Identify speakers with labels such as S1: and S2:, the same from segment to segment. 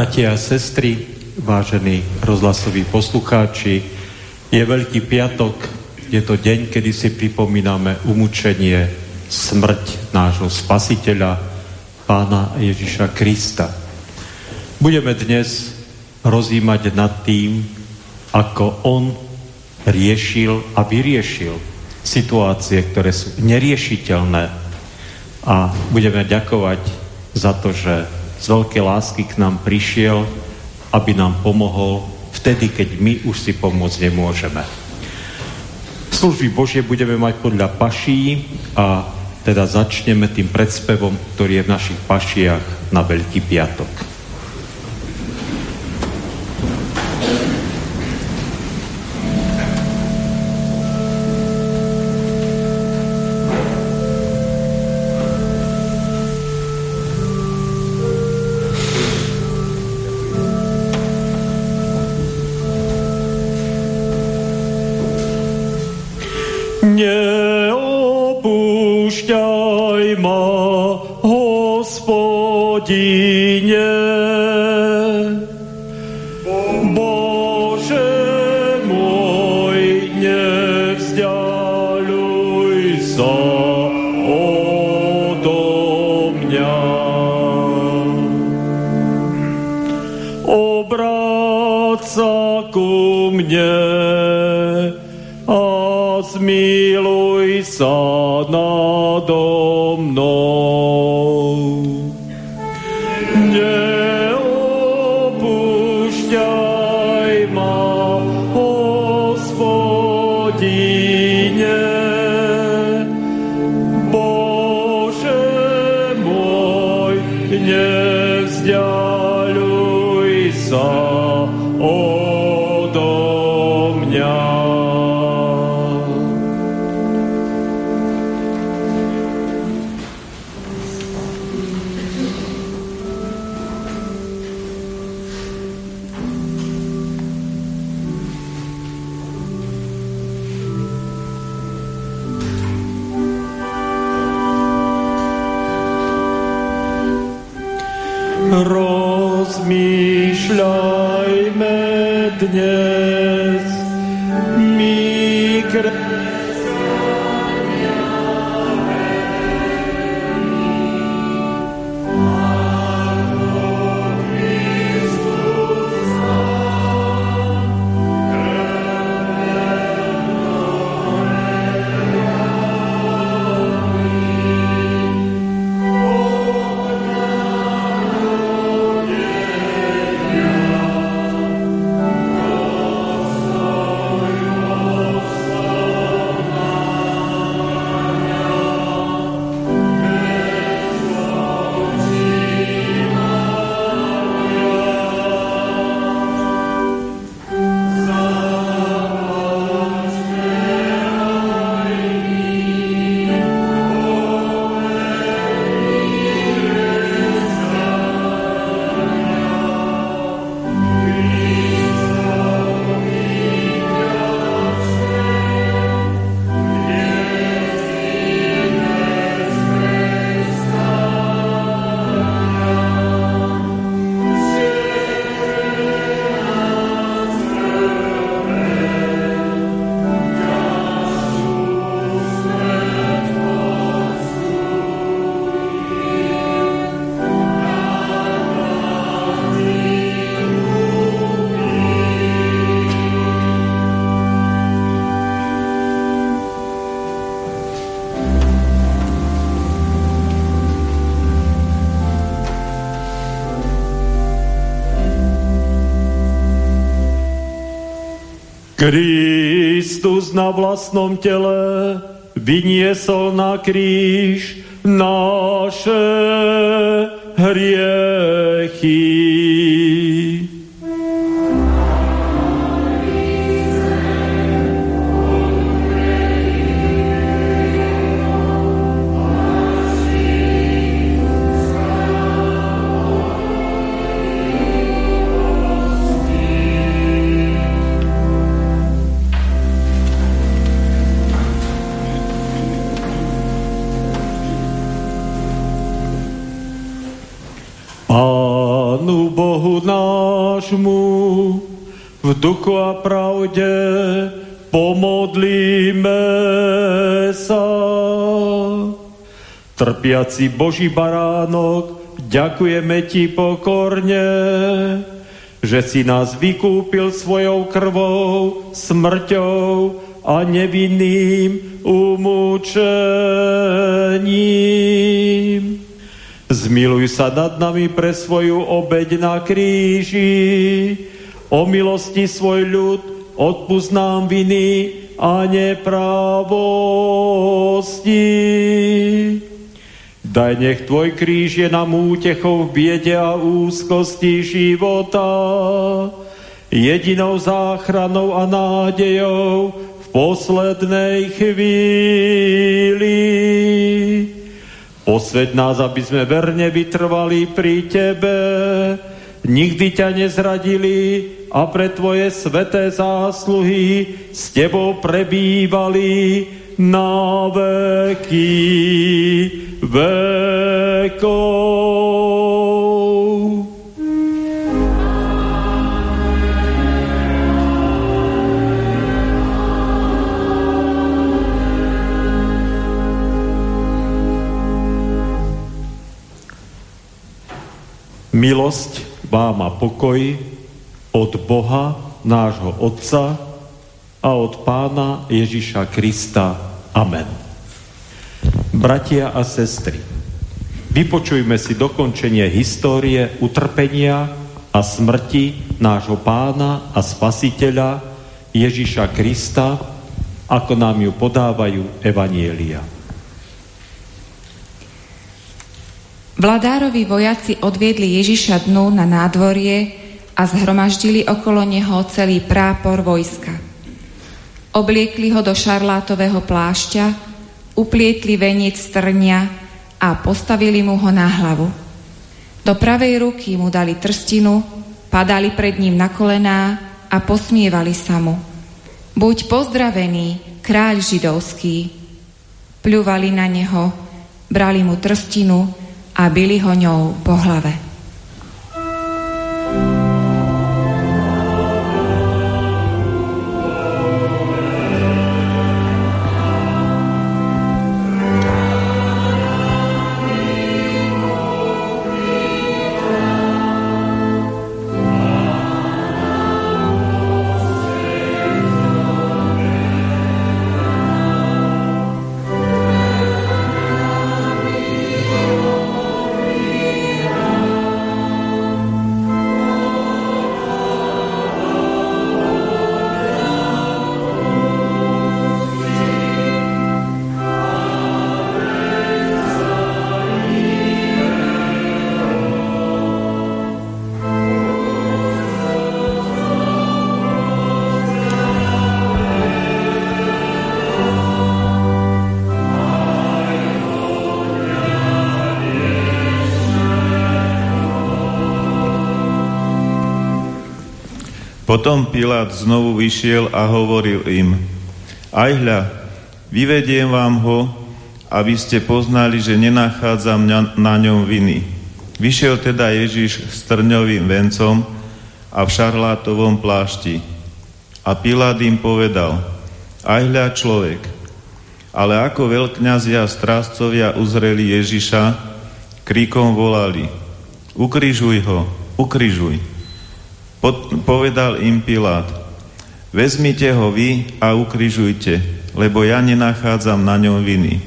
S1: Bratia a sestry, vážení rozhlasoví poslucháči, je Veľký piatok, je to deň, kedy si pripomíname umúčenie, smrť nášho spasiteľa, pána Ježiša Krista. Budeme dnes rozímať nad tým, ako on riešil a vyriešil situácie, ktoré sú neriešiteľné a budeme ďakovať za to, že z veľkej lásky k nám prišiel, aby nám pomohol vtedy, keď my už si pomôcť nemôžeme. Služby Božie budeme mať podľa paší a teda začneme tým predspevom, ktorý je v našich pašiach na Veľký piatok. hospodine. Bože môj, nevzdialuj sa odo mňa. Obrať sa ku mne a zmiň Kristus na vlastnom tele vyniesol na kríž naše Trpiaci Boží baránok, ďakujeme Ti pokorne, že si nás vykúpil svojou krvou, smrťou a nevinným umúčením. Zmiluj sa nad nami pre svoju obeď na kríži, O milosti svoj ľud, odpust nám viny a nepravosti. Daj nech Tvoj kríž je nám útechou v biede a úzkosti života, jedinou záchranou a nádejou v poslednej chvíli. Posveď nás, aby sme verne vytrvali pri Tebe, nikdy ťa nezradili a pre Tvoje sveté zásluhy s Tebou prebývali na veky vekov. Milosť vám a pokoj od Boha, nášho Otca a od Pána Ježiša Krista. Amen. Bratia a sestry, vypočujme si dokončenie histórie utrpenia a smrti nášho pána a spasiteľa Ježiša Krista, ako nám ju podávajú Evanielia.
S2: Vladárovi vojaci odviedli Ježiša dnu na nádvorie a zhromaždili okolo neho celý prápor vojska. Obliekli ho do šarlátového plášťa, uplietli veniec strnia a postavili mu ho na hlavu. Do pravej ruky mu dali trstinu, padali pred ním na kolená a posmievali sa mu. Buď pozdravený, kráľ židovský. Pľuvali na neho, brali mu trstinu a byli ho ňou po hlave.
S3: Potom Pilát znovu vyšiel a hovoril im, aj hľa, vyvediem vám ho, aby ste poznali, že nenachádzam na ňom viny. Vyšiel teda Ježiš s trňovým vencom a v šarlátovom plášti. A Pilát im povedal, aj hľa človek. Ale ako veľkňazia a strážcovia uzreli Ježiša, kríkom volali, ukrižuj ho, ukrižuj. Povedal im Pilát, vezmite ho vy a ukrižujte, lebo ja nenachádzam na ňom viny.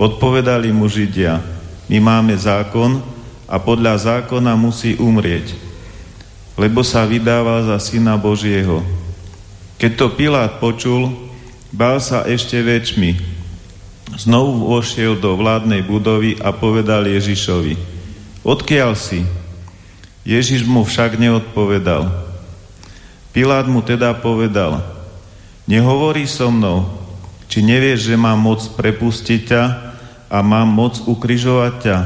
S3: Odpovedali mu Židia, my máme zákon a podľa zákona musí umrieť, lebo sa vydával za syna Božieho. Keď to Pilát počul, bál sa ešte väčšmi. Znovu vošiel do vládnej budovy a povedal Ježišovi, odkiaľ si? Ježiš mu však neodpovedal. Pilát mu teda povedal, nehovorí so mnou, či nevieš, že mám moc prepustiť ťa a mám moc ukrižovať ťa?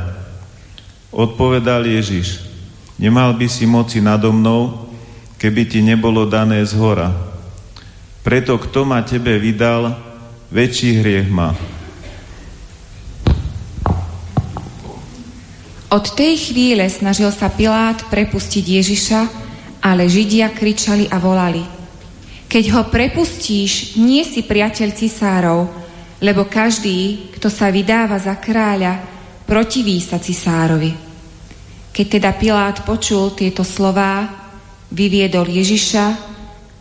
S3: Odpovedal Ježiš, nemal by si moci nado mnou, keby ti nebolo dané z hora. Preto kto ma tebe vydal, väčší hriech má.
S2: Od tej chvíle snažil sa Pilát prepustiť Ježiša, ale Židia kričali a volali. Keď ho prepustíš, nie si priateľ cisárov, lebo každý, kto sa vydáva za kráľa, protiví sa cisárovi. Keď teda Pilát počul tieto slová, vyviedol Ježiša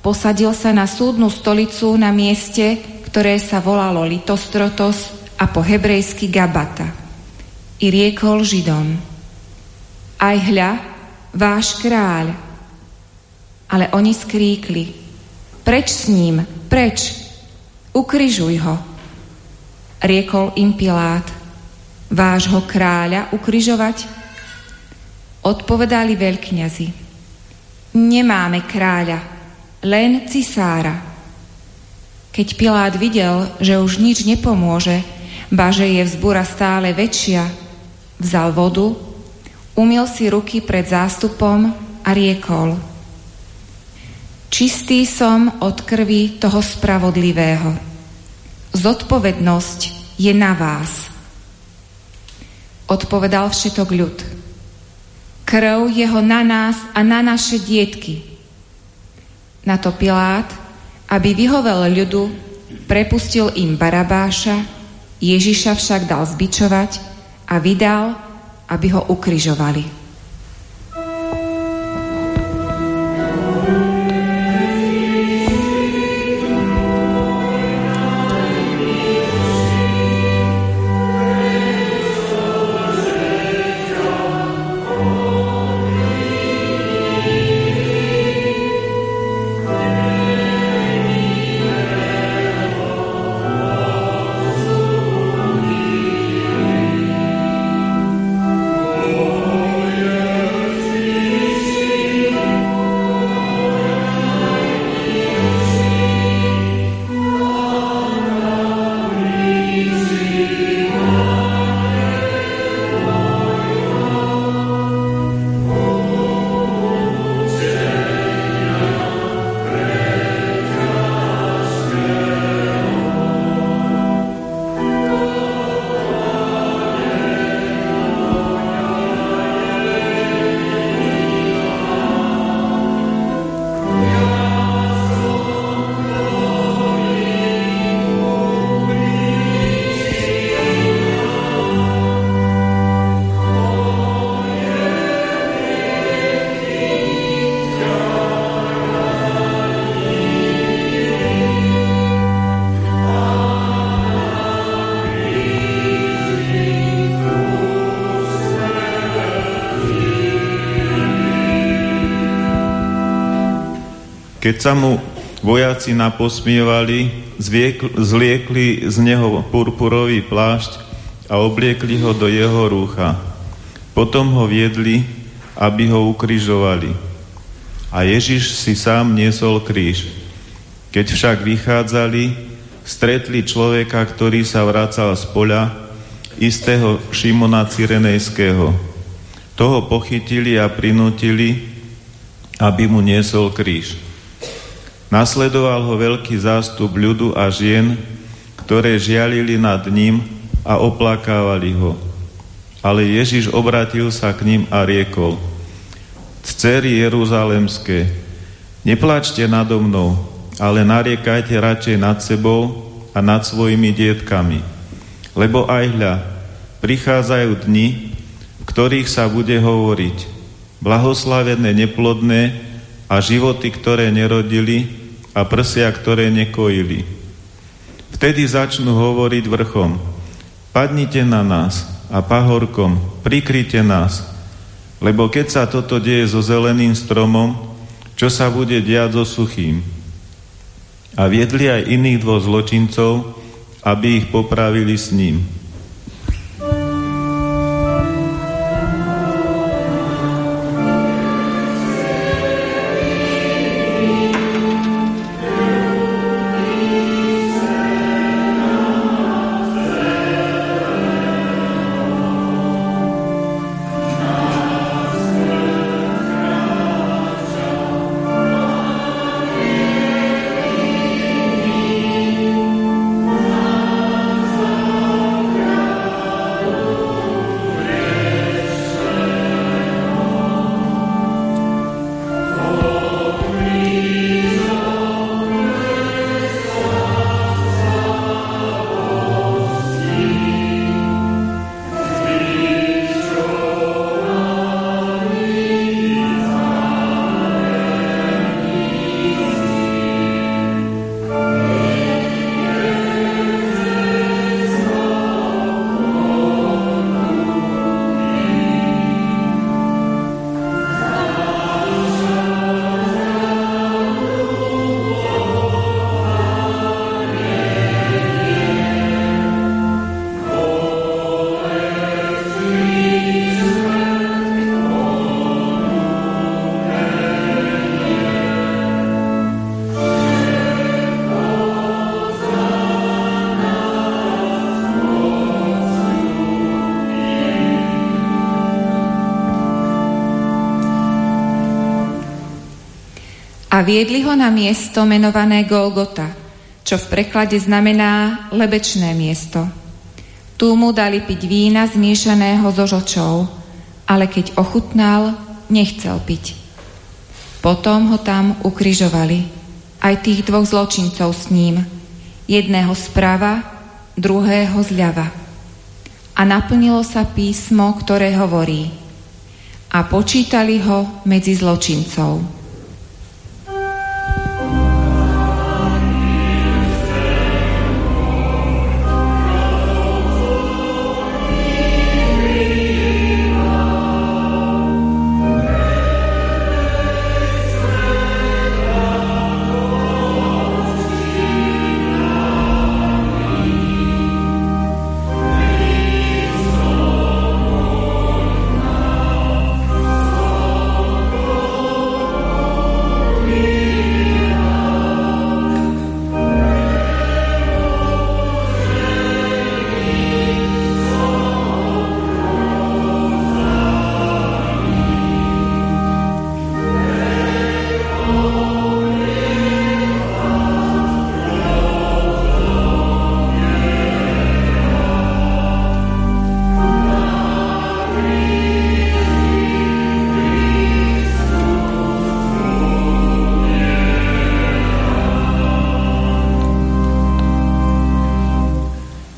S2: Posadil sa na súdnu stolicu na mieste, ktoré sa volalo Litostrotos a po hebrejsky Gabata. I riekol Židom, aj hľa, váš kráľ. Ale oni skríkli, preč s ním, preč, ukryžuj ho. Riekol im Pilát, vášho kráľa ukryžovať? Odpovedali veľkňazi, nemáme kráľa, len cisára. Keď Pilát videl, že už nič nepomôže, ba je vzbúra stále väčšia, vzal vodu, umil si ruky pred zástupom a riekol Čistý som od krvi toho spravodlivého. Zodpovednosť je na vás. Odpovedal všetok ľud. Krv jeho na nás a na naše dietky – na to Pilát, aby vyhovel ľudu, prepustil im Barabáša, Ježiša však dal zbičovať a vydal, aby ho ukryžovali.
S3: Keď sa mu vojaci naposmievali, zliekli z neho purpurový plášť a obliekli ho do jeho rúcha. Potom ho viedli, aby ho ukrižovali. A Ježiš si sám niesol kríž. Keď však vychádzali, stretli človeka, ktorý sa vracal z poľa, istého Šimona Cyrenejského. Toho pochytili a prinútili, aby mu niesol kríž. Nasledoval ho veľký zástup ľudu a žien, ktoré žialili nad ním a oplakávali ho. Ale Ježiš obratil sa k ním a riekol, Ccery Jeruzalemské, neplačte nado mnou, ale nariekajte radšej nad sebou a nad svojimi dietkami. Lebo aj hľa, prichádzajú dni, v ktorých sa bude hovoriť, blahoslavené neplodné a životy, ktoré nerodili a prsia, ktoré nekojili. Vtedy začnú hovoriť vrchom, padnite na nás a pahorkom, prikryte nás, lebo keď sa toto deje so zeleným stromom, čo sa bude diať so suchým? A viedli aj iných dvoch zločincov, aby ich popravili s ním.
S2: Viedli ho na miesto menované Golgota, čo v preklade znamená lebečné miesto. Tu mu dali piť vína zmiešaného so žočou, ale keď ochutnal, nechcel piť. Potom ho tam ukryžovali, aj tých dvoch zločincov s ním, jedného zprava, druhého zľava. A naplnilo sa písmo, ktoré hovorí, a počítali ho medzi zločincov.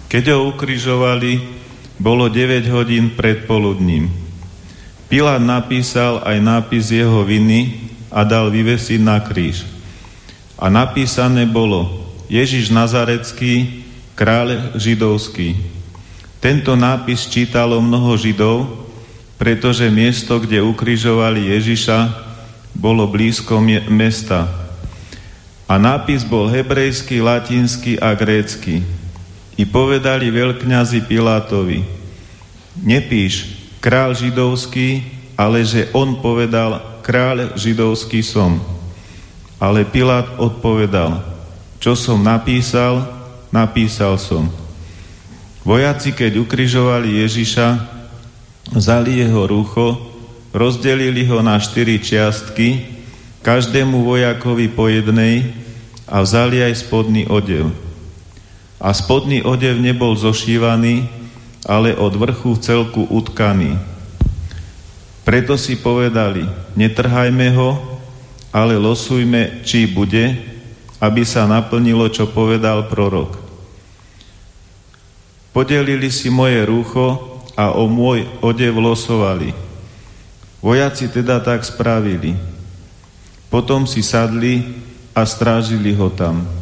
S3: Keď ho ukrižovali, bolo 9 hodín pred poludním. Pilát napísal aj nápis jeho viny a dal vyvesiť na kríž. A napísané bolo Ježiš Nazarecký, kráľ židovský. Tento nápis čítalo mnoho židov, pretože miesto, kde ukrižovali Ježiša, bolo blízko mesta. A nápis bol hebrejský, latinský a grécky. I povedali veľkňazi Pilátovi, nepíš král židovský, ale že on povedal, kráľ židovský som. Ale Pilát odpovedal, čo som napísal, napísal som. Vojaci, keď ukrižovali Ježiša, vzali jeho rucho, rozdelili ho na štyri čiastky, každému vojakovi po jednej a vzali aj spodný odev. A spodný odev nebol zošívaný, ale od vrchu celku utkaný. Preto si povedali, netrhajme ho, ale losujme, či bude, aby sa naplnilo, čo povedal prorok. Podelili si moje rúcho a o môj odev losovali. Vojaci teda tak spravili. Potom si sadli a strážili ho tam.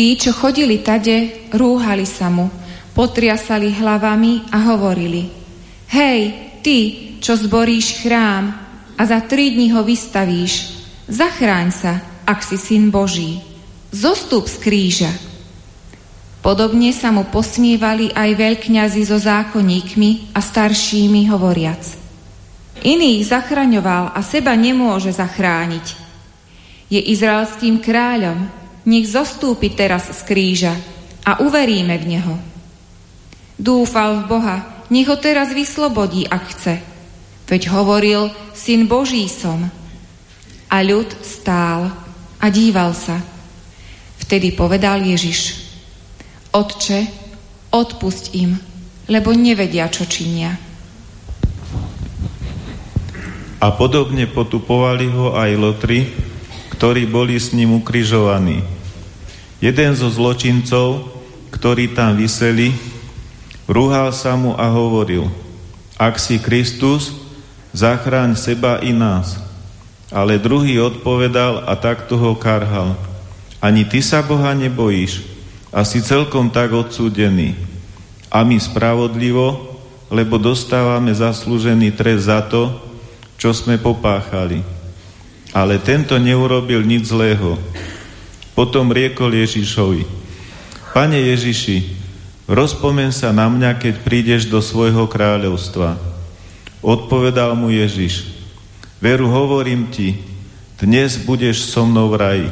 S2: Tí, čo chodili tade, rúhali sa mu, potriasali hlavami a hovorili Hej, ty, čo zboríš chrám a za tri dní ho vystavíš, zachráň sa, ak si syn Boží. Zostup z kríža. Podobne sa mu posmievali aj veľkňazi so zákonníkmi a staršími hovoriac. Iných zachraňoval a seba nemôže zachrániť. Je izraelským kráľom, nech zostúpi teraz z kríža a uveríme v Neho. Dúfal v Boha, nech ho teraz vyslobodí, ak chce. Veď hovoril, syn Boží som. A ľud stál a díval sa. Vtedy povedal Ježiš, Otče, odpusť im, lebo nevedia, čo činia.
S3: A podobne potupovali ho aj lotri, ktorí boli s ním ukrižovaní. Jeden zo zločincov, ktorí tam vyseli, rúhal sa mu a hovoril, ak si Kristus, zachráň seba i nás. Ale druhý odpovedal a takto ho karhal. Ani ty sa Boha nebojíš a si celkom tak odsúdený. A my spravodlivo, lebo dostávame zaslúžený trest za to, čo sme popáchali. Ale tento neurobil nič zlého. Potom riekol Ježišovi, Pane Ježiši, rozpomen sa na mňa, keď prídeš do svojho kráľovstva. Odpovedal mu Ježiš, veru hovorím ti, dnes budeš so mnou v raji.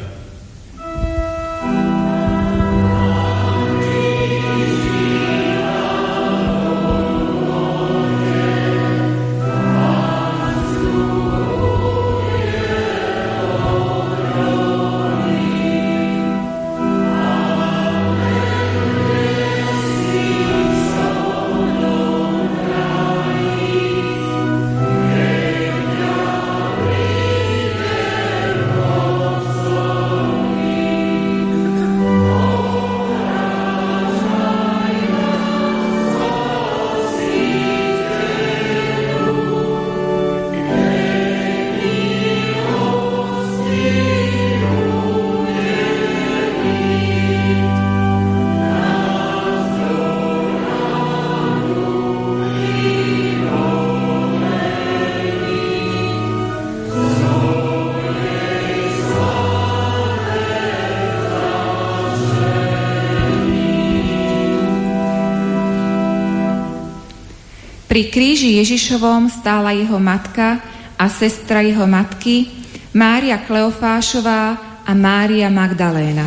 S2: Ježišovom stála jeho matka a sestra jeho matky, Mária Kleofášová a Mária Magdaléna.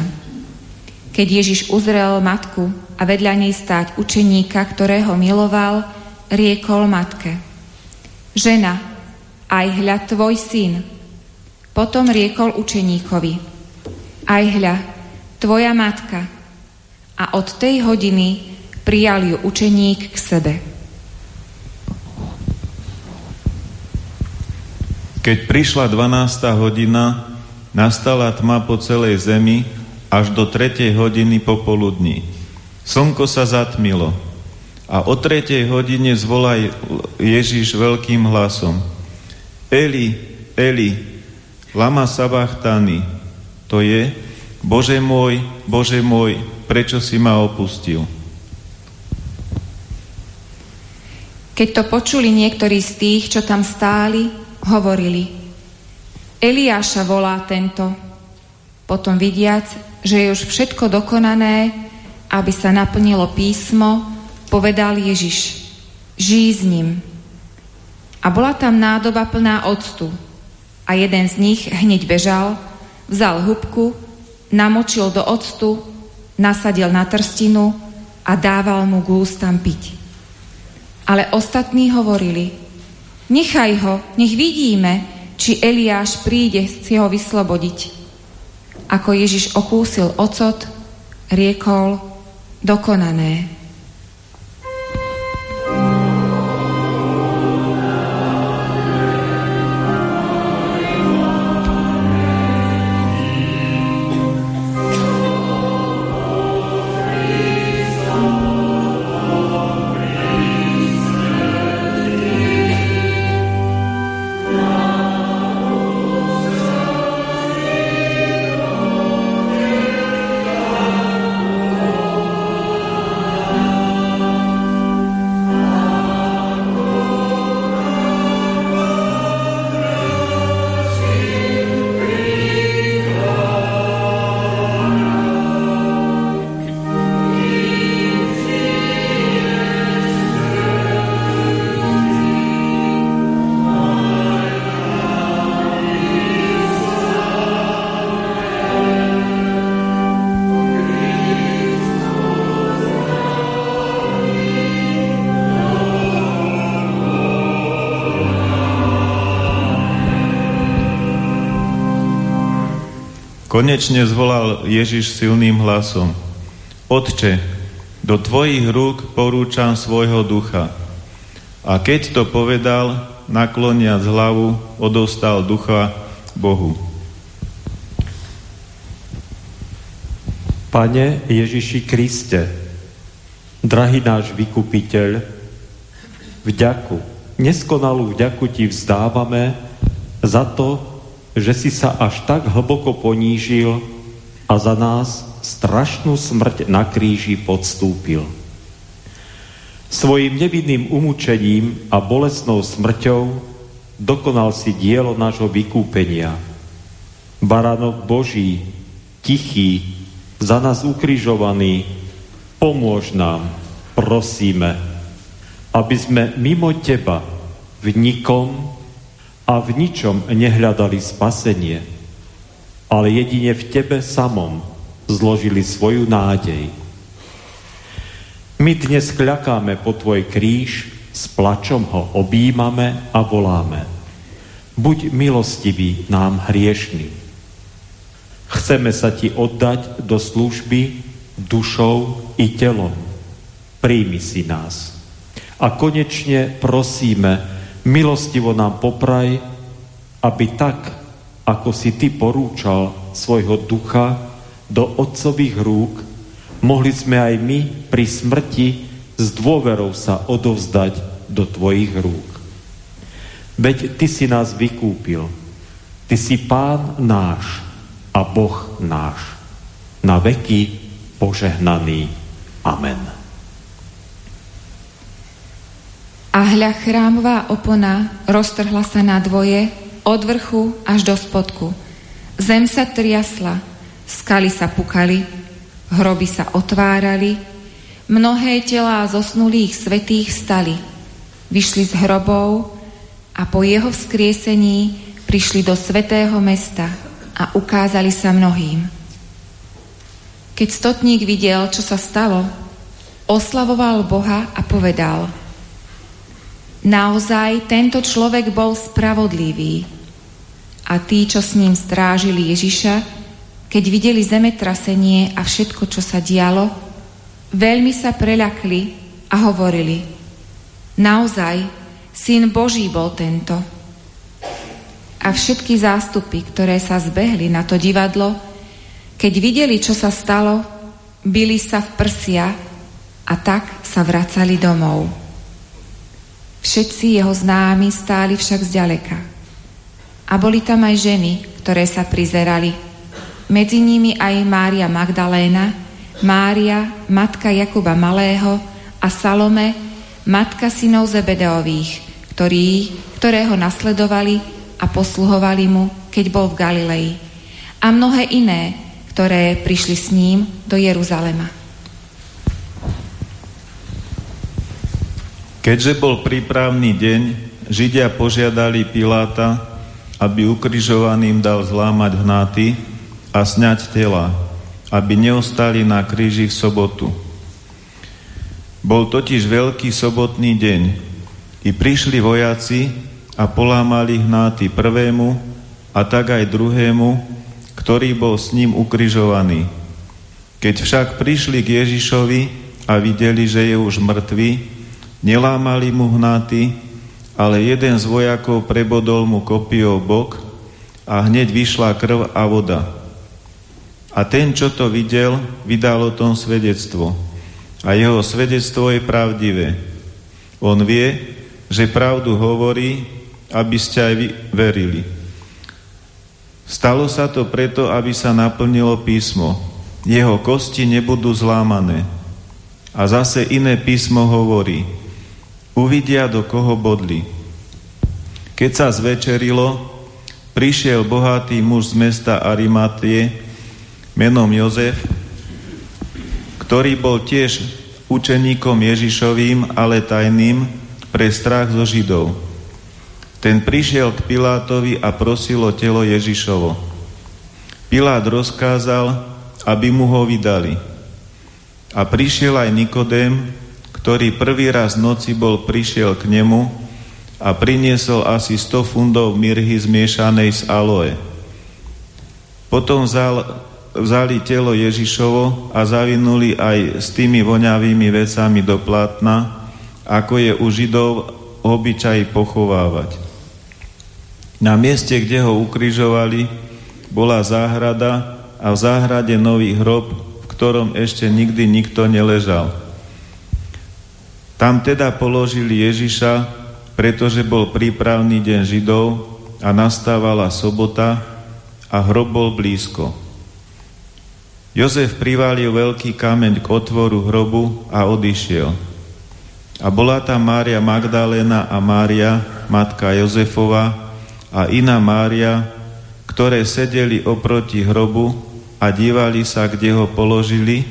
S2: Keď Ježiš uzrel matku a vedľa nej stáť učeníka, ktorého miloval, riekol matke. Žena, aj hľa tvoj syn. Potom riekol učeníkovi. Aj hľa, tvoja matka. A od tej hodiny prijal ju učeník k sebe.
S3: Keď prišla 12. hodina, nastala tma po celej zemi až do 3. hodiny popoludní. Slnko sa zatmilo a o 3. hodine zvolaj Ježiš veľkým hlasom. Eli, Eli, lama sabachtani, to je, Bože môj, Bože môj, prečo si ma opustil?
S2: Keď to počuli niektorí z tých, čo tam stáli, hovorili, Eliáša volá tento. Potom vidiac, že je už všetko dokonané, aby sa naplnilo písmo, povedal Ježiš, žij s ním. A bola tam nádoba plná octu. A jeden z nich hneď bežal, vzal hubku, namočil do octu, nasadil na trstinu a dával mu k piť. Ale ostatní hovorili, Nechaj ho, nech vidíme, či Eliáš príde si ho vyslobodiť. Ako Ježiš okúsil ocot, riekol, dokonané.
S3: Konečne zvolal Ježiš silným hlasom. Otče, do tvojich rúk porúčam svojho ducha. A keď to povedal, nakloniac hlavu, odostal ducha Bohu.
S1: Pane Ježiši Kriste, drahý náš vykupiteľ, vďaku, neskonalú vďaku Ti vzdávame za to, že si sa až tak hlboko ponížil a za nás strašnú smrť na kríži podstúpil. Svojim nevinným umúčením a bolesnou smrťou dokonal si dielo nášho vykúpenia. Baranok Boží, tichý, za nás ukrižovaný, pomôž nám, prosíme, aby sme mimo Teba v nikom a v ničom nehľadali spasenie, ale jedine v Tebe samom zložili svoju nádej. My dnes kľakáme po Tvoj kríž, s plačom ho objímame a voláme. Buď milostivý nám hriešný. Chceme sa Ti oddať do služby dušou i telom. Príjmi si nás. A konečne prosíme, milostivo nám popraj, aby tak, ako si Ty porúčal svojho ducha do otcových rúk, mohli sme aj my pri smrti s dôverou sa odovzdať do Tvojich rúk. Veď Ty si nás vykúpil. Ty si Pán náš a Boh náš. Na veky požehnaný. Amen.
S2: A hľa chrámová opona roztrhla sa na dvoje, od vrchu až do spodku. Zem sa triasla, skaly sa pukali, hroby sa otvárali, mnohé telá zosnulých svetých stali, vyšli z hrobov a po jeho vzkriesení prišli do svetého mesta a ukázali sa mnohým. Keď stotník videl, čo sa stalo, oslavoval Boha a povedal – Naozaj tento človek bol spravodlivý. A tí, čo s ním strážili Ježiša, keď videli zemetrasenie a všetko, čo sa dialo, Veľmi sa preľakli a hovorili, naozaj, syn Boží bol tento. A všetky zástupy, ktoré sa zbehli na to divadlo, keď videli, čo sa stalo, byli sa v prsia a tak sa vracali domov. Všetci jeho známi stáli však zďaleka. A boli tam aj ženy, ktoré sa prizerali. Medzi nimi aj Mária Magdaléna, Mária, matka Jakuba Malého a Salome, matka synov Zebedeových, ktorí, ktorého nasledovali a posluhovali mu, keď bol v Galilei. A mnohé iné, ktoré prišli s ním do Jeruzalema.
S3: Keďže bol prípravný deň, Židia požiadali Piláta, aby ukrižovaným dal zlámať hnáty a sňať tela, aby neostali na kríži v sobotu. Bol totiž veľký sobotný deň i prišli vojaci a polámali hnáty prvému a tak aj druhému, ktorý bol s ním ukrižovaný. Keď však prišli k Ježišovi a videli, že je už mŕtvý, nelámali mu hnáty, ale jeden z vojakov prebodol mu kopiou bok a hneď vyšla krv a voda. A ten, čo to videl, vydal o tom svedectvo. A jeho svedectvo je pravdivé. On vie, že pravdu hovorí, aby ste aj vy verili. Stalo sa to preto, aby sa naplnilo písmo. Jeho kosti nebudú zlámané. A zase iné písmo hovorí, uvidia, do koho bodli. Keď sa zvečerilo, prišiel bohatý muž z mesta Arimatie menom Jozef, ktorý bol tiež učeníkom Ježišovým, ale tajným pre strach zo Židov. Ten prišiel k Pilátovi a prosil o telo Ježišovo. Pilát rozkázal, aby mu ho vydali. A prišiel aj Nikodém, ktorý prvý raz noci bol prišiel k nemu a priniesol asi 100 fundov mirhy zmiešanej z aloe. Potom vzal, vzali telo Ježišovo a zavinuli aj s tými voňavými vecami do plátna, ako je u Židov obyčaj pochovávať. Na mieste, kde ho ukrižovali, bola záhrada a v záhrade nový hrob, v ktorom ešte nikdy nikto neležal. Tam teda položili Ježiša, pretože bol prípravný deň Židov a nastávala sobota a hrob bol blízko. Jozef priválil veľký kameň k otvoru hrobu a odišiel. A bola tam Mária Magdaléna a Mária, matka Jozefova, a iná Mária, ktoré sedeli oproti hrobu a dívali sa, kde ho položili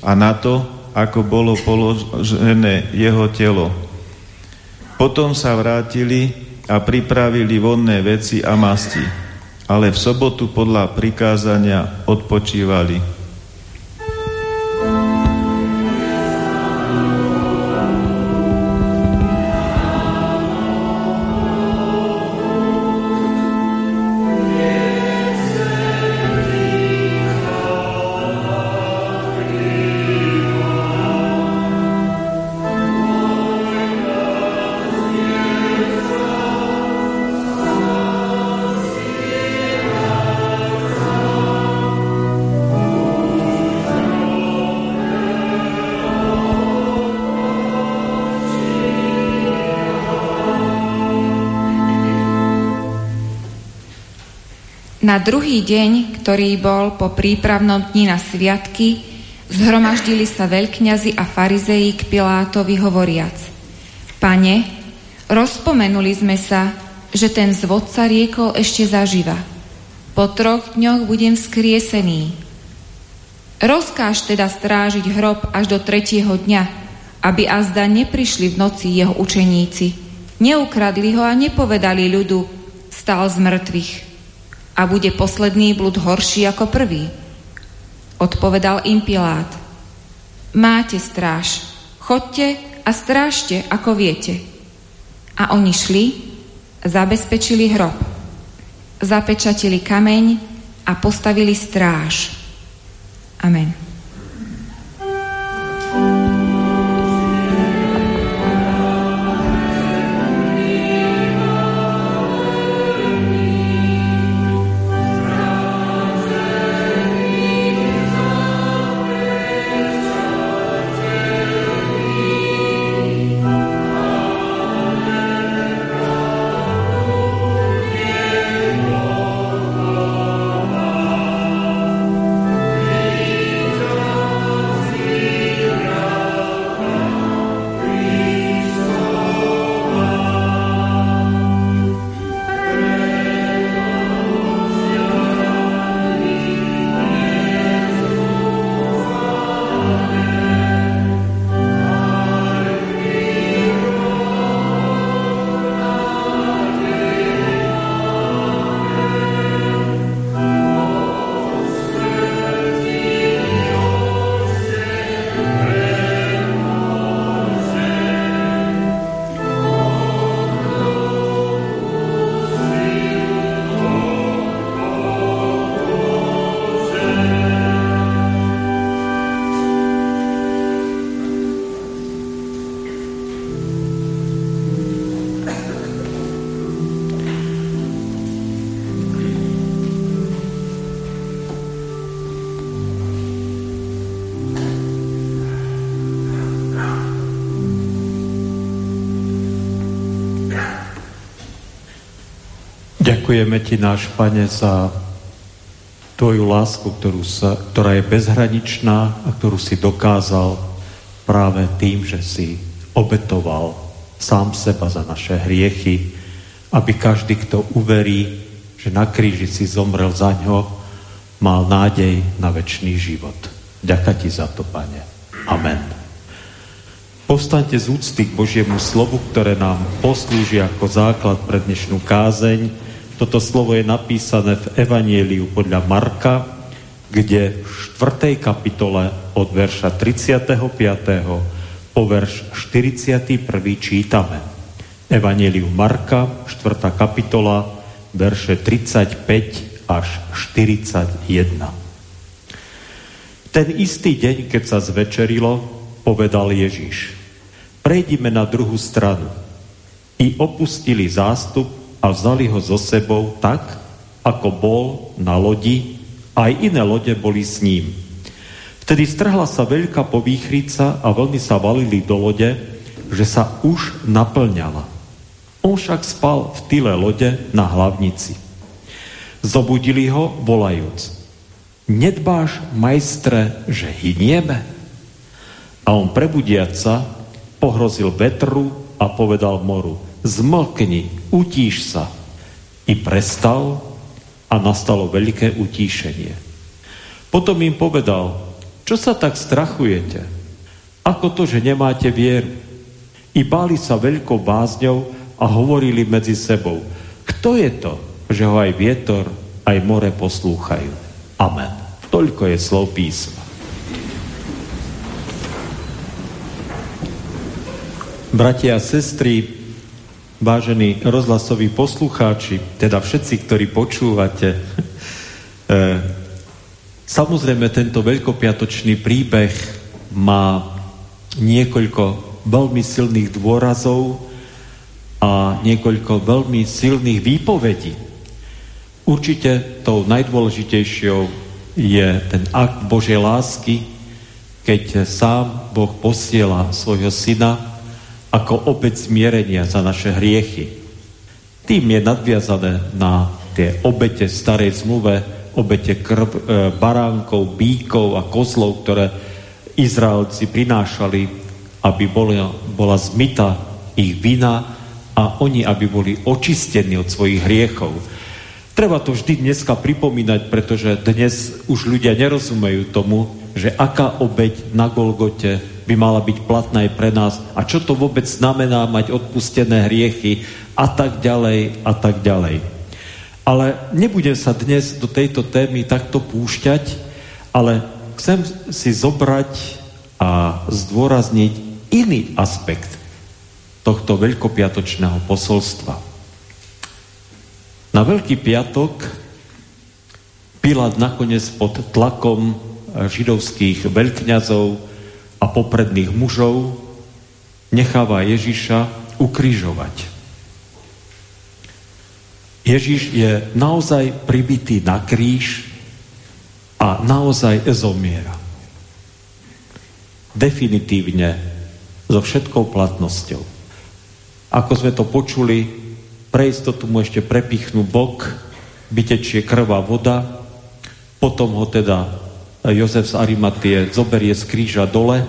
S3: a na to, ako bolo položené jeho telo. Potom sa vrátili a pripravili vonné veci a masti, ale v sobotu podľa prikázania odpočívali.
S2: Na druhý deň, ktorý bol po prípravnom dni na sviatky, zhromaždili sa veľkňazi a farizeji k Pilátovi hovoriac Pane, rozpomenuli sme sa, že ten zvodca riekol ešte zaživa. Po troch dňoch budem skriesený. Rozkáž teda strážiť hrob až do tretieho dňa, aby azda neprišli v noci jeho učeníci. Neukradli ho a nepovedali ľudu, stal z mŕtvych a bude posledný blud horší ako prvý. Odpovedal im Pilát. Máte stráž, chodte a strážte, ako viete. A oni šli, zabezpečili hrob, zapečatili kameň a postavili stráž. Amen.
S1: Ďakujeme Ti, náš Pane, za Tvoju lásku, ktorú sa, ktorá je bezhraničná a ktorú si dokázal práve tým, že si obetoval sám seba za naše hriechy, aby každý, kto uverí, že na kríži si zomrel za ňo, mal nádej na väčší život. Ďaká ti za to, Pane. Amen. Povstaňte z úcty k Božiemu slovu, ktoré nám poslúži ako základ pre dnešnú kázeň. Toto slovo je napísané v Evanieliu podľa Marka, kde v 4. kapitole od verša 35. po verš 41. čítame. Evanieliu Marka, 4. kapitola, verše 35 až 41. Ten istý deň, keď sa zvečerilo, povedal Ježiš, prejdime na druhú stranu. I opustili zástup a vzali ho so sebou tak, ako bol na lodi, aj iné lode boli s ním. Vtedy strhla sa veľká povýchrica a vlny sa valili do lode, že sa už naplňala. On však spal v tyle lode na hlavnici. Zobudili ho, volajúc. Nedbáš, majstre, že hynieme? A on prebudiac sa, pohrozil vetru a povedal moru zmlkni, utíš sa. I prestal a nastalo veľké utíšenie. Potom im povedal, čo sa tak strachujete? Ako to, že nemáte vieru? I báli sa veľkou bázňou a hovorili medzi sebou, kto je to, že ho aj vietor, aj more poslúchajú. Amen. Toľko je slov písma. Bratia a sestry, vážení rozhlasoví poslucháči, teda všetci, ktorí počúvate, e, samozrejme tento veľkopiatočný príbeh má niekoľko veľmi silných dôrazov a niekoľko veľmi silných výpovedí. Určite tou najdôležitejšou je ten akt Božej lásky, keď sám Boh posiela svojho syna ako obec zmierenia za naše hriechy. Tým je nadviazané na tie obete starej zmluve, obete krv, e, baránkov, bíkov a kozlov, ktoré Izraelci prinášali, aby bola, bola zmyta ich vina a oni, aby boli očistení od svojich hriechov. Treba to vždy dneska pripomínať, pretože dnes už ľudia nerozumejú tomu, že aká obeď na Golgote by mala byť platná aj pre nás a čo to vôbec znamená mať odpustené hriechy a tak ďalej a tak ďalej. Ale nebudem sa dnes do tejto témy takto púšťať, ale chcem si zobrať a zdôrazniť iný aspekt tohto veľkopiatočného posolstva. Na Veľký piatok Pilát nakoniec pod tlakom židovských veľkňazov a popredných mužov necháva Ježiša ukrižovať. Ježiš je naozaj pribitý na kríž a naozaj zomiera. Definitívne, so všetkou platnosťou. Ako sme to počuli, pre istotu mu ešte prepichnú bok, vytečie krvá voda, potom ho teda Jozef z Arimatie zoberie z kríža dole,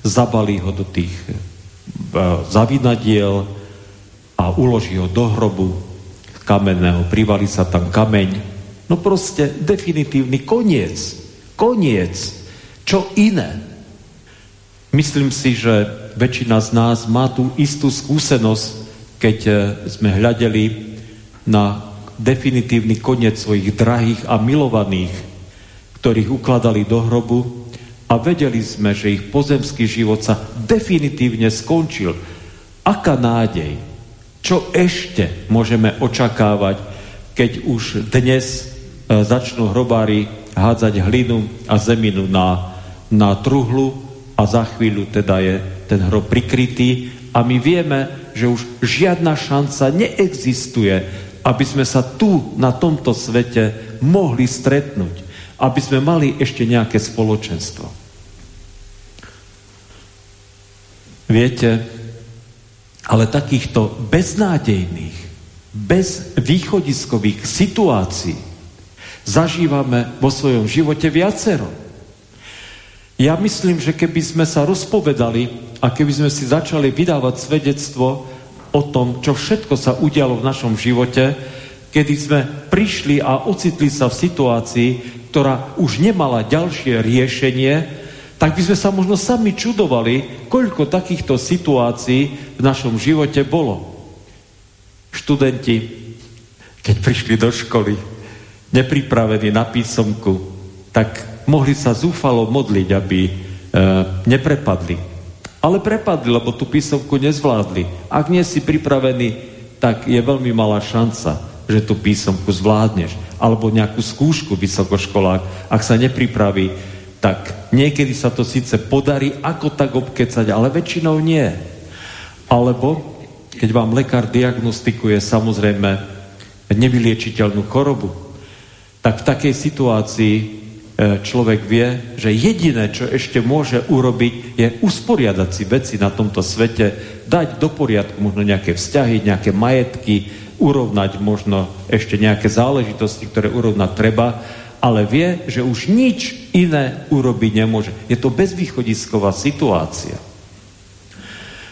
S1: zabalí ho do tých e, zavinadiel a uloží ho do hrobu kamenného, privalí sa tam kameň. No proste definitívny koniec. Koniec. Čo iné? Myslím si, že väčšina z nás má tú istú skúsenosť, keď e, sme hľadeli na definitívny koniec svojich drahých a milovaných ktorých ukladali do hrobu a vedeli sme, že ich pozemský život sa definitívne skončil. Aká nádej? Čo ešte môžeme očakávať, keď už dnes e, začnú hrobári hádzať hlinu a zeminu na, na truhlu a za chvíľu teda je ten hrob prikrytý a my vieme, že už žiadna šanca neexistuje, aby sme sa tu na tomto svete mohli stretnúť aby sme mali ešte nejaké spoločenstvo. Viete, ale takýchto beznádejných, bez východiskových situácií zažívame vo svojom živote viacero. Ja myslím, že keby sme sa rozpovedali a keby sme si začali vydávať svedectvo o tom, čo všetko sa udialo v našom živote, kedy sme prišli a ocitli sa v situácii, ktorá už nemala ďalšie riešenie, tak by sme sa možno sami čudovali, koľko takýchto situácií v našom živote bolo. Študenti, keď prišli do školy, nepripravení na písomku, tak mohli sa zúfalo modliť, aby e, neprepadli. Ale prepadli, lebo tú písomku nezvládli. Ak nie si pripravený, tak je veľmi malá šanca, že tú písomku zvládneš. Alebo nejakú skúšku vysokoškolák, ak sa nepripraví, tak niekedy sa to síce podarí ako tak obkecať, ale väčšinou nie. Alebo keď vám lekár diagnostikuje samozrejme nevyliečiteľnú chorobu, tak v takej situácii e, človek vie, že jediné, čo ešte môže urobiť, je usporiadať si veci na tomto svete, dať do poriadku možno nejaké vzťahy, nejaké majetky, urovnať možno ešte nejaké záležitosti, ktoré urovnať treba, ale vie, že už nič iné urobiť nemôže. Je to bezvýchodisková situácia.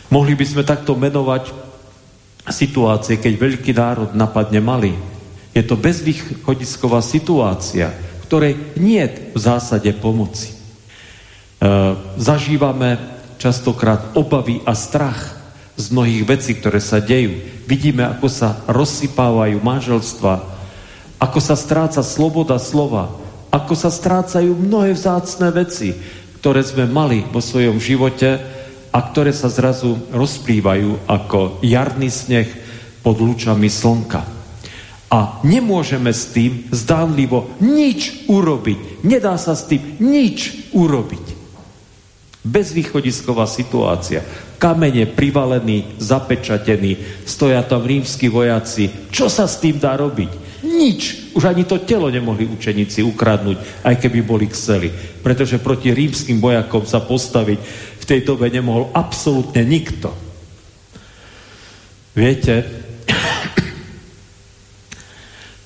S1: Mohli by sme takto menovať situácie, keď veľký národ napadne malý je to bezvýchodisková situácia, v ktorej nie v zásade pomoci. E, zažívame častokrát obavy a strach z mnohých vecí, ktoré sa dejú. Vidíme, ako sa rozsypávajú manželstva, ako sa stráca sloboda slova, ako sa strácajú mnohé vzácné veci, ktoré sme mali vo svojom živote a ktoré sa zrazu rozplývajú ako jarný sneh pod lúčami slnka. A nemôžeme s tým zdánlivo nič urobiť. Nedá sa s tým nič urobiť. Bezvýchodisková situácia. Kamene privalený, zapečatený, stoja tam rímsky vojaci. Čo sa s tým dá robiť? Nič. Už ani to telo nemohli učeníci ukradnúť, aj keby boli chceli. Pretože proti rímským vojakom sa postaviť v tej dobe nemohol absolútne nikto. Viete,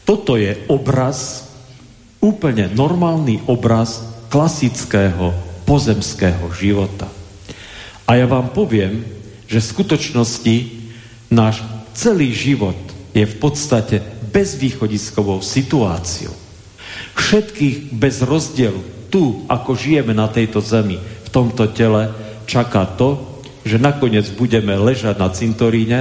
S1: toto je obraz, úplne normálny obraz klasického pozemského života. A ja vám poviem, že v skutočnosti náš celý život je v podstate bezvýchodiskovou situáciou. Všetkých bez rozdielu tu, ako žijeme na tejto zemi, v tomto tele, čaká to, že nakoniec budeme ležať na cintoríne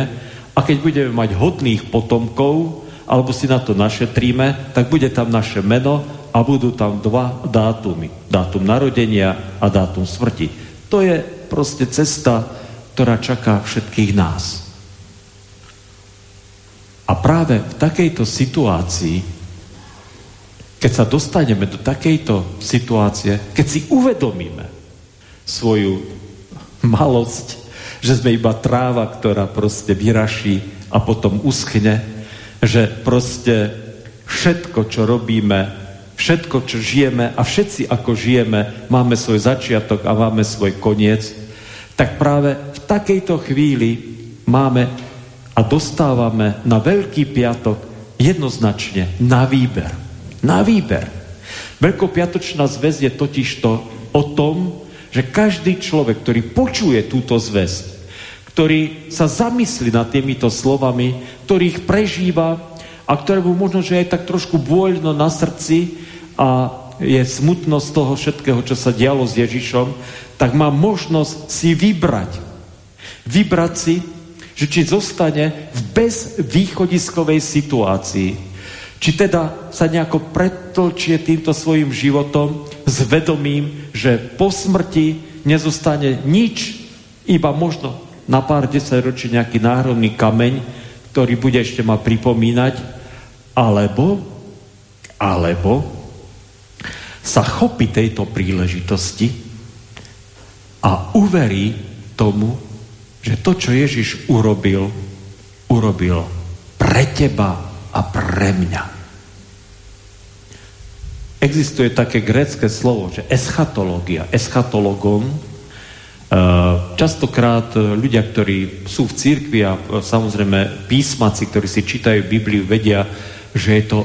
S1: a keď budeme mať hodných potomkov, alebo si na to našetríme, tak bude tam naše meno a budú tam dva dátumy. Dátum narodenia a dátum smrti. To je proste cesta, ktorá čaká všetkých nás. A práve v takejto situácii, keď sa dostaneme do takejto situácie, keď si uvedomíme svoju malosť, že sme iba tráva, ktorá proste vyraší a potom uschne, že proste všetko, čo robíme, všetko, čo žijeme a všetci, ako žijeme, máme svoj začiatok a máme svoj koniec, tak práve v takejto chvíli máme a dostávame na Veľký piatok jednoznačne na výber. Na výber. Veľkopiatočná zväz je totiž to o tom, že každý človek, ktorý počuje túto zväzť, ktorý sa zamyslí nad týmito slovami, ktorý ich prežíva a ktorému možno, že aj tak trošku bôľno na srdci a je smutno z toho všetkého, čo sa dialo s Ježišom, tak má možnosť si vybrať. Vybrať si, že či zostane v bezvýchodiskovej situácii, či teda sa nejako pretlčie týmto svojim životom s vedomím, že po smrti nezostane nič, iba možno na pár desaťročí nejaký náhrodný kameň, ktorý bude ešte ma pripomínať, alebo, alebo sa chopí tejto príležitosti a uverí tomu, že to, čo Ježiš urobil, urobil pre teba a pre mňa. Existuje také grécké slovo, že eschatológia, eschatologon, častokrát ľudia, ktorí sú v cirkvi a samozrejme písmaci, ktorí si čítajú Bibliu, vedia, že je to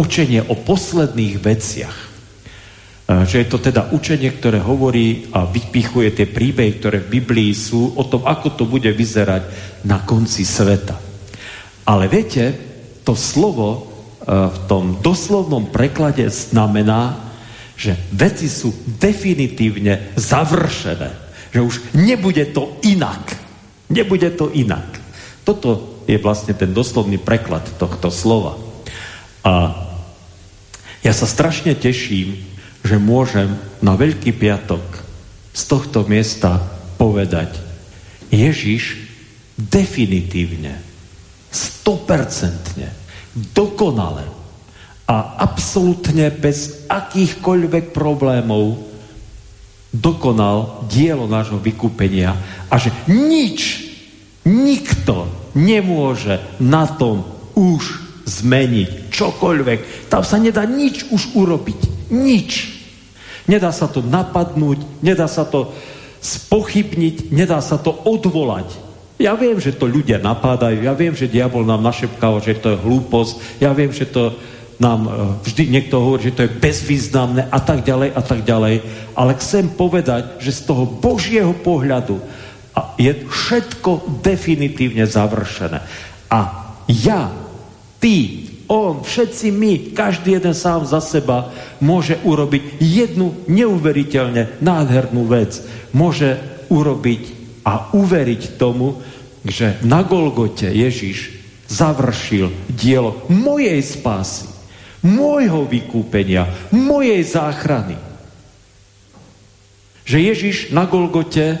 S1: učenie o posledných veciach. Že je to teda učenie, ktoré hovorí a vypichuje tie príbehy, ktoré v Biblii sú o tom, ako to bude vyzerať na konci sveta. Ale viete, to slovo v tom doslovnom preklade znamená, že veci sú definitívne završené. Že už nebude to inak. Nebude to inak. Toto je vlastne ten doslovný preklad tohto slova. A ja sa strašne teším, že môžem na Veľký piatok z tohto miesta povedať Ježiš definitívne, stopercentne, dokonale a absolútne bez akýchkoľvek problémov dokonal dielo nášho vykúpenia a že nič, nikto nemôže na tom už zmeniť čokoľvek. Tam sa nedá nič už urobiť. Nič. Nedá sa to napadnúť, nedá sa to spochybniť, nedá sa to odvolať. Ja viem, že to ľudia napádajú, ja viem, že diabol nám našepkal, že to je hlúposť, ja viem, že to nám e, vždy niekto hovorí, že to je bezvýznamné a tak ďalej a tak ďalej. Ale chcem povedať, že z toho Božieho pohľadu je všetko definitívne završené. A ja, ty, on, všetci my, každý jeden sám za seba môže urobiť jednu neuveriteľne nádhernú vec. Môže urobiť a uveriť tomu, že na Golgote Ježiš završil dielo mojej spásy môjho vykúpenia, mojej záchrany. Že Ježiš na Golgote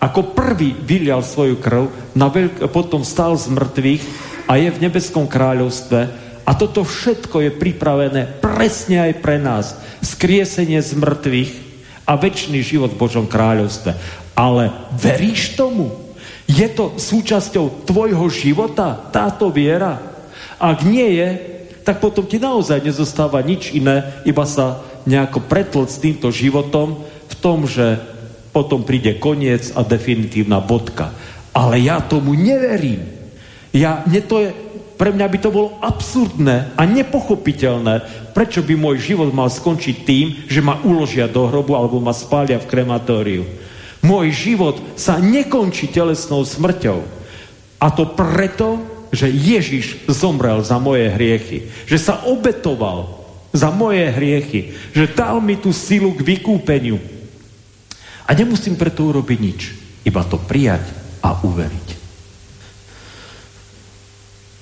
S1: ako prvý vylial svoju krv, na veľk- potom stal z mŕtvych a je v nebeskom kráľovstve a toto všetko je pripravené presne aj pre nás. Skriesenie z mŕtvych a väčší život v Božom kráľovstve. Ale veríš tomu? Je to súčasťou tvojho života táto viera? Ak nie je, tak potom ti naozaj nezostáva nič iné, iba sa nejako pretlc s týmto životom v tom, že potom príde koniec a definitívna bodka. Ale ja tomu neverím. Ja, mne to je, pre mňa by to bolo absurdné a nepochopiteľné, prečo by môj život mal skončiť tým, že ma uložia do hrobu alebo ma spália v krematóriu. Môj život sa nekončí telesnou smrťou. A to preto, že Ježiš zomrel za moje hriechy. Že sa obetoval za moje hriechy. Že dal mi tú silu k vykúpeniu. A nemusím preto urobiť nič. Iba to prijať a uveriť.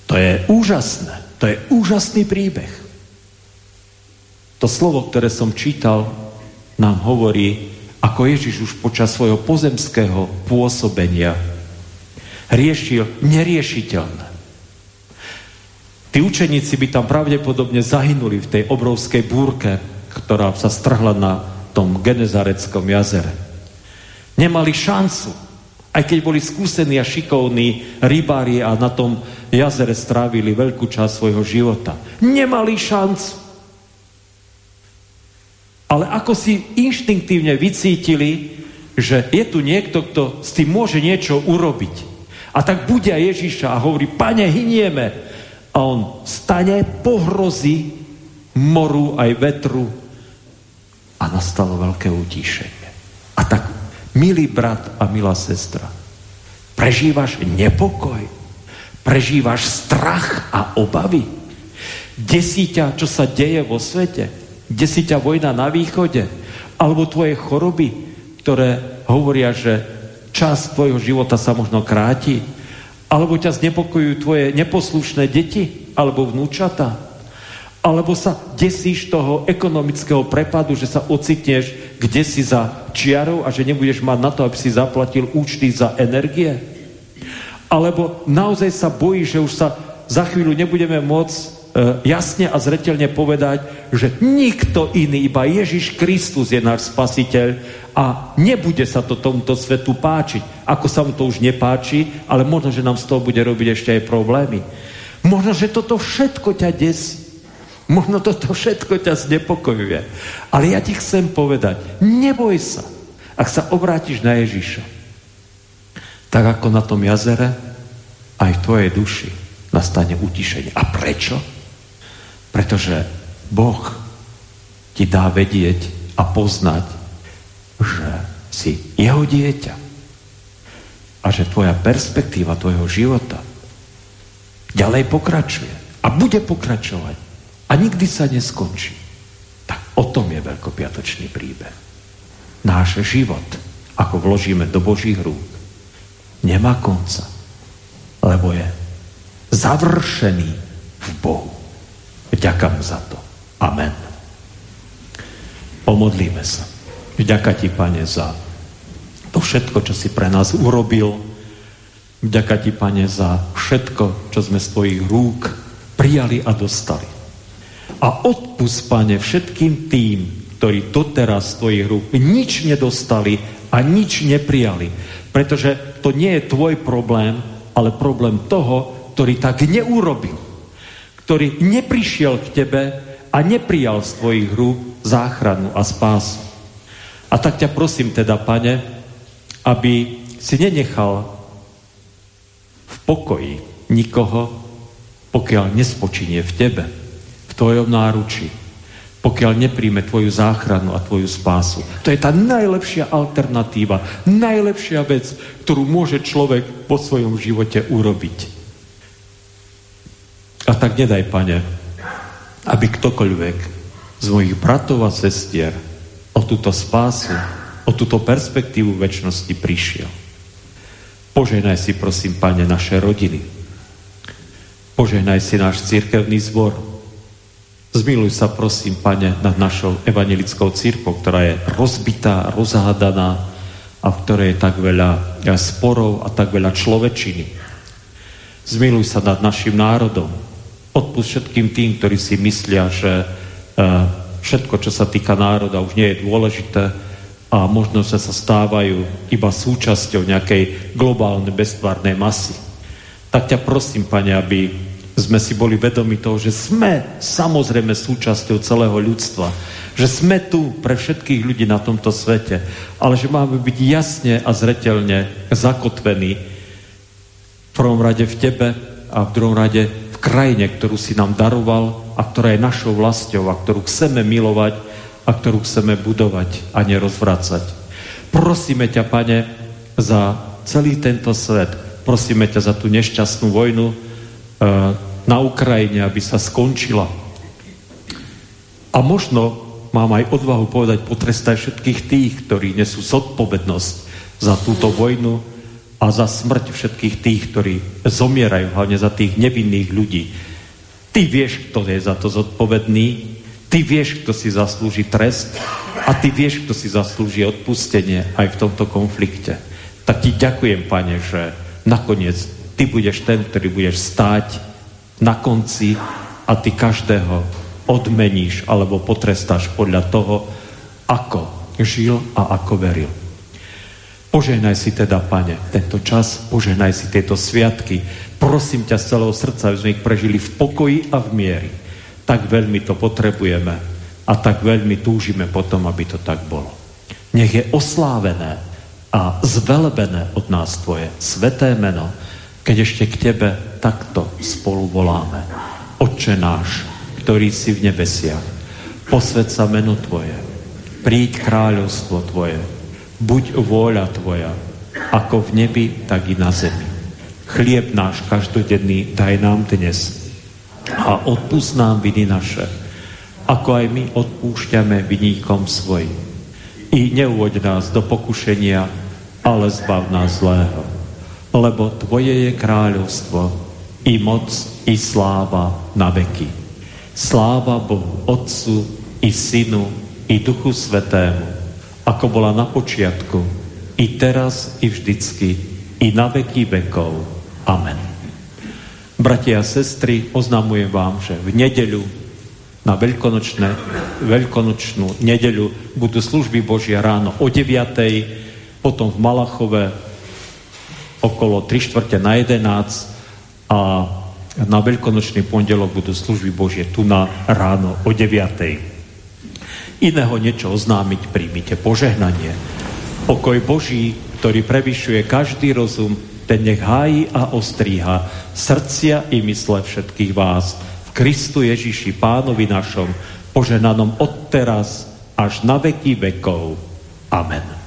S1: To je úžasné. To je úžasný príbeh. To slovo, ktoré som čítal, nám hovorí, ako Ježiš už počas svojho pozemského pôsobenia riešil neriešiteľné. Tí učeníci by tam pravdepodobne zahynuli v tej obrovskej búrke, ktorá sa strhla na tom Genezareckom jazere. Nemali šancu, aj keď boli skúsení a šikovní rybári a na tom jazere strávili veľkú časť svojho života. Nemali šancu. Ale ako si inštinktívne vycítili, že je tu niekto, kto s tým môže niečo urobiť. A tak budia Ježiša a hovorí, pane, hynieme. A on stane, pohrozí moru aj vetru a nastalo veľké utíšenie. Milý brat a milá sestra, prežívaš nepokoj, prežívaš strach a obavy, desí ťa, čo sa deje vo svete, desí ťa vojna na východe, alebo tvoje choroby, ktoré hovoria, že čas tvojho života sa možno kráti, alebo ťa znepokojujú tvoje neposlušné deti alebo vnúčata? Alebo sa desíš toho ekonomického prepadu, že sa ocitneš kde si za čiarou a že nebudeš mať na to, aby si zaplatil účty za energie? Alebo naozaj sa bojíš, že už sa za chvíľu nebudeme môcť e, jasne a zretelne povedať, že nikto iný, iba Ježiš Kristus je náš spasiteľ a nebude sa to tomuto svetu páčiť. Ako sa mu to už nepáči, ale možno, že nám z toho bude robiť ešte aj problémy. Možno, že toto všetko ťa desí. Možno toto všetko ťa znepokojuje. Ale ja ti chcem povedať, neboj sa. Ak sa obrátiš na Ježiša, tak ako na tom jazere, aj v tvojej duši nastane utišenie. A prečo? Pretože Boh ti dá vedieť a poznať, že si jeho dieťa a že tvoja perspektíva tvojho života ďalej pokračuje a bude pokračovať a nikdy sa neskončí. Tak o tom je veľkopiatočný príbeh. Náš život, ako vložíme do Božích rúk, nemá konca, lebo je završený v Bohu. Ďakám za to. Amen. Pomodlíme sa. Vďaka ti, Pane, za to všetko, čo si pre nás urobil. Vďaka ti, Pane, za všetko, čo sme z tvojich rúk prijali a dostali. A odpust, Pane, všetkým tým, ktorí doteraz z tvojich rúk nič nedostali a nič neprijali. Pretože to nie je tvoj problém, ale problém toho, ktorý tak neurobil, ktorý neprišiel k tebe a neprijal z tvojich rúk záchranu a spásu. A tak ťa prosím teda, pane, aby si nenechal v pokoji nikoho, pokiaľ nespočinie v tebe, tvojom náruči, pokiaľ nepríjme tvoju záchranu a tvoju spásu. To je tá najlepšia alternatíva, najlepšia vec, ktorú môže človek po svojom živote urobiť. A tak nedaj, pane, aby ktokoľvek z mojich bratov a sestier o túto spásu, o túto perspektívu väčšnosti prišiel. Požehnaj si, prosím, pane, naše rodiny. Požehnaj si náš církevný zbor. Zmiluj sa, prosím, pane, nad našou evangelickou církou, ktorá je rozbitá, rozhádaná a v ktorej je tak veľa sporov a tak veľa človečiny. Zmiluj sa nad našim národom, Odpust všetkým tým, ktorí si myslia, že e, všetko, čo sa týka národa, už nie je dôležité a možno, sa stávajú iba súčasťou nejakej globálnej bestvárnej masy. Tak ťa prosím, pane, aby sme si boli vedomi toho, že sme samozrejme súčasťou celého ľudstva, že sme tu pre všetkých ľudí na tomto svete, ale že máme byť jasne a zretelne zakotvení v prvom rade v tebe a v druhom rade krajine, ktorú si nám daroval a ktorá je našou vlastou a ktorú chceme milovať a ktorú chceme budovať a nerozvracať. Prosíme ťa, Pane, za celý tento svet. Prosíme ťa za tú nešťastnú vojnu e, na Ukrajine, aby sa skončila. A možno mám aj odvahu povedať, potrestaj všetkých tých, ktorí nesú zodpovednosť za túto vojnu, a za smrť všetkých tých, ktorí zomierajú, hlavne za tých nevinných ľudí. Ty vieš, kto je za to zodpovedný, ty vieš, kto si zaslúži trest a ty vieš, kto si zaslúži odpustenie aj v tomto konflikte. Tak ti ďakujem, pane, že nakoniec ty budeš ten, ktorý budeš stáť na konci a ty každého odmeníš alebo potrestáš podľa toho, ako žil a ako veril. Požehnaj si teda, pane, tento čas, požehnaj si tieto sviatky. Prosím ťa z celého srdca, aby sme ich prežili v pokoji a v miery. Tak veľmi to potrebujeme a tak veľmi túžime potom, aby to tak bolo. Nech je oslávené a zvelebené od nás Tvoje sveté meno, keď ešte k Tebe takto spolu voláme. Otče náš, ktorý si v nebesiach, posved sa meno Tvoje, príď kráľovstvo Tvoje, buď vôľa Tvoja, ako v nebi, tak i na zemi. Chlieb náš každodenný daj nám dnes a odpust nám viny naše, ako aj my odpúšťame viníkom svojim. I neuvoď nás do pokušenia, ale zbav nás zlého. Lebo Tvoje je kráľovstvo, i moc, i sláva na veky. Sláva Bohu Otcu, i Synu, i Duchu Svetému, ako bola na počiatku, i teraz, i vždycky, i na veky vekov. Amen. Bratia a sestry, oznamujem vám, že v nedeľu na veľkonočné, veľkonočnú nedeľu budú služby Božia ráno o 9. Potom v Malachove okolo 3 čtvrte na 11 a na veľkonočný pondelok budú služby Božie tu na ráno o 9 iného niečo oznámiť, príjmite požehnanie. Pokoj Boží, ktorý prevyšuje každý rozum, ten nech hájí a ostríha srdcia i mysle všetkých vás v Kristu Ježiši Pánovi našom, poženanom od teraz až na veky vekov. Amen.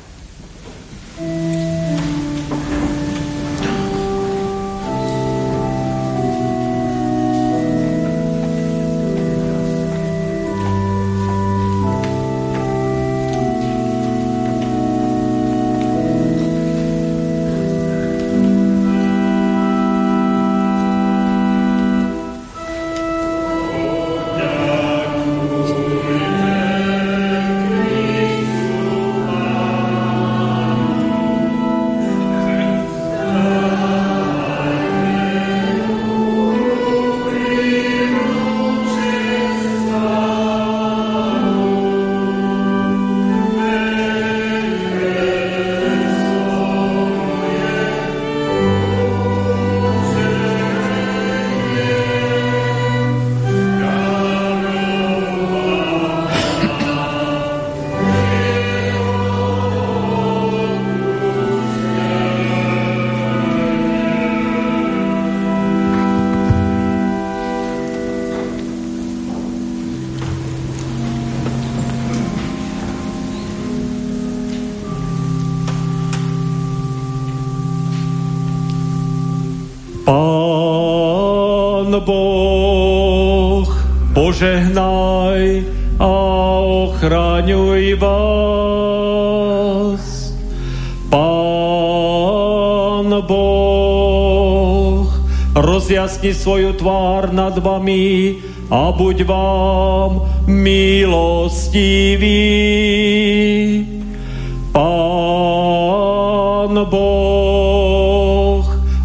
S1: Rozjasni svoju tvár nad vami a buď vám milostivý. Pán Boh,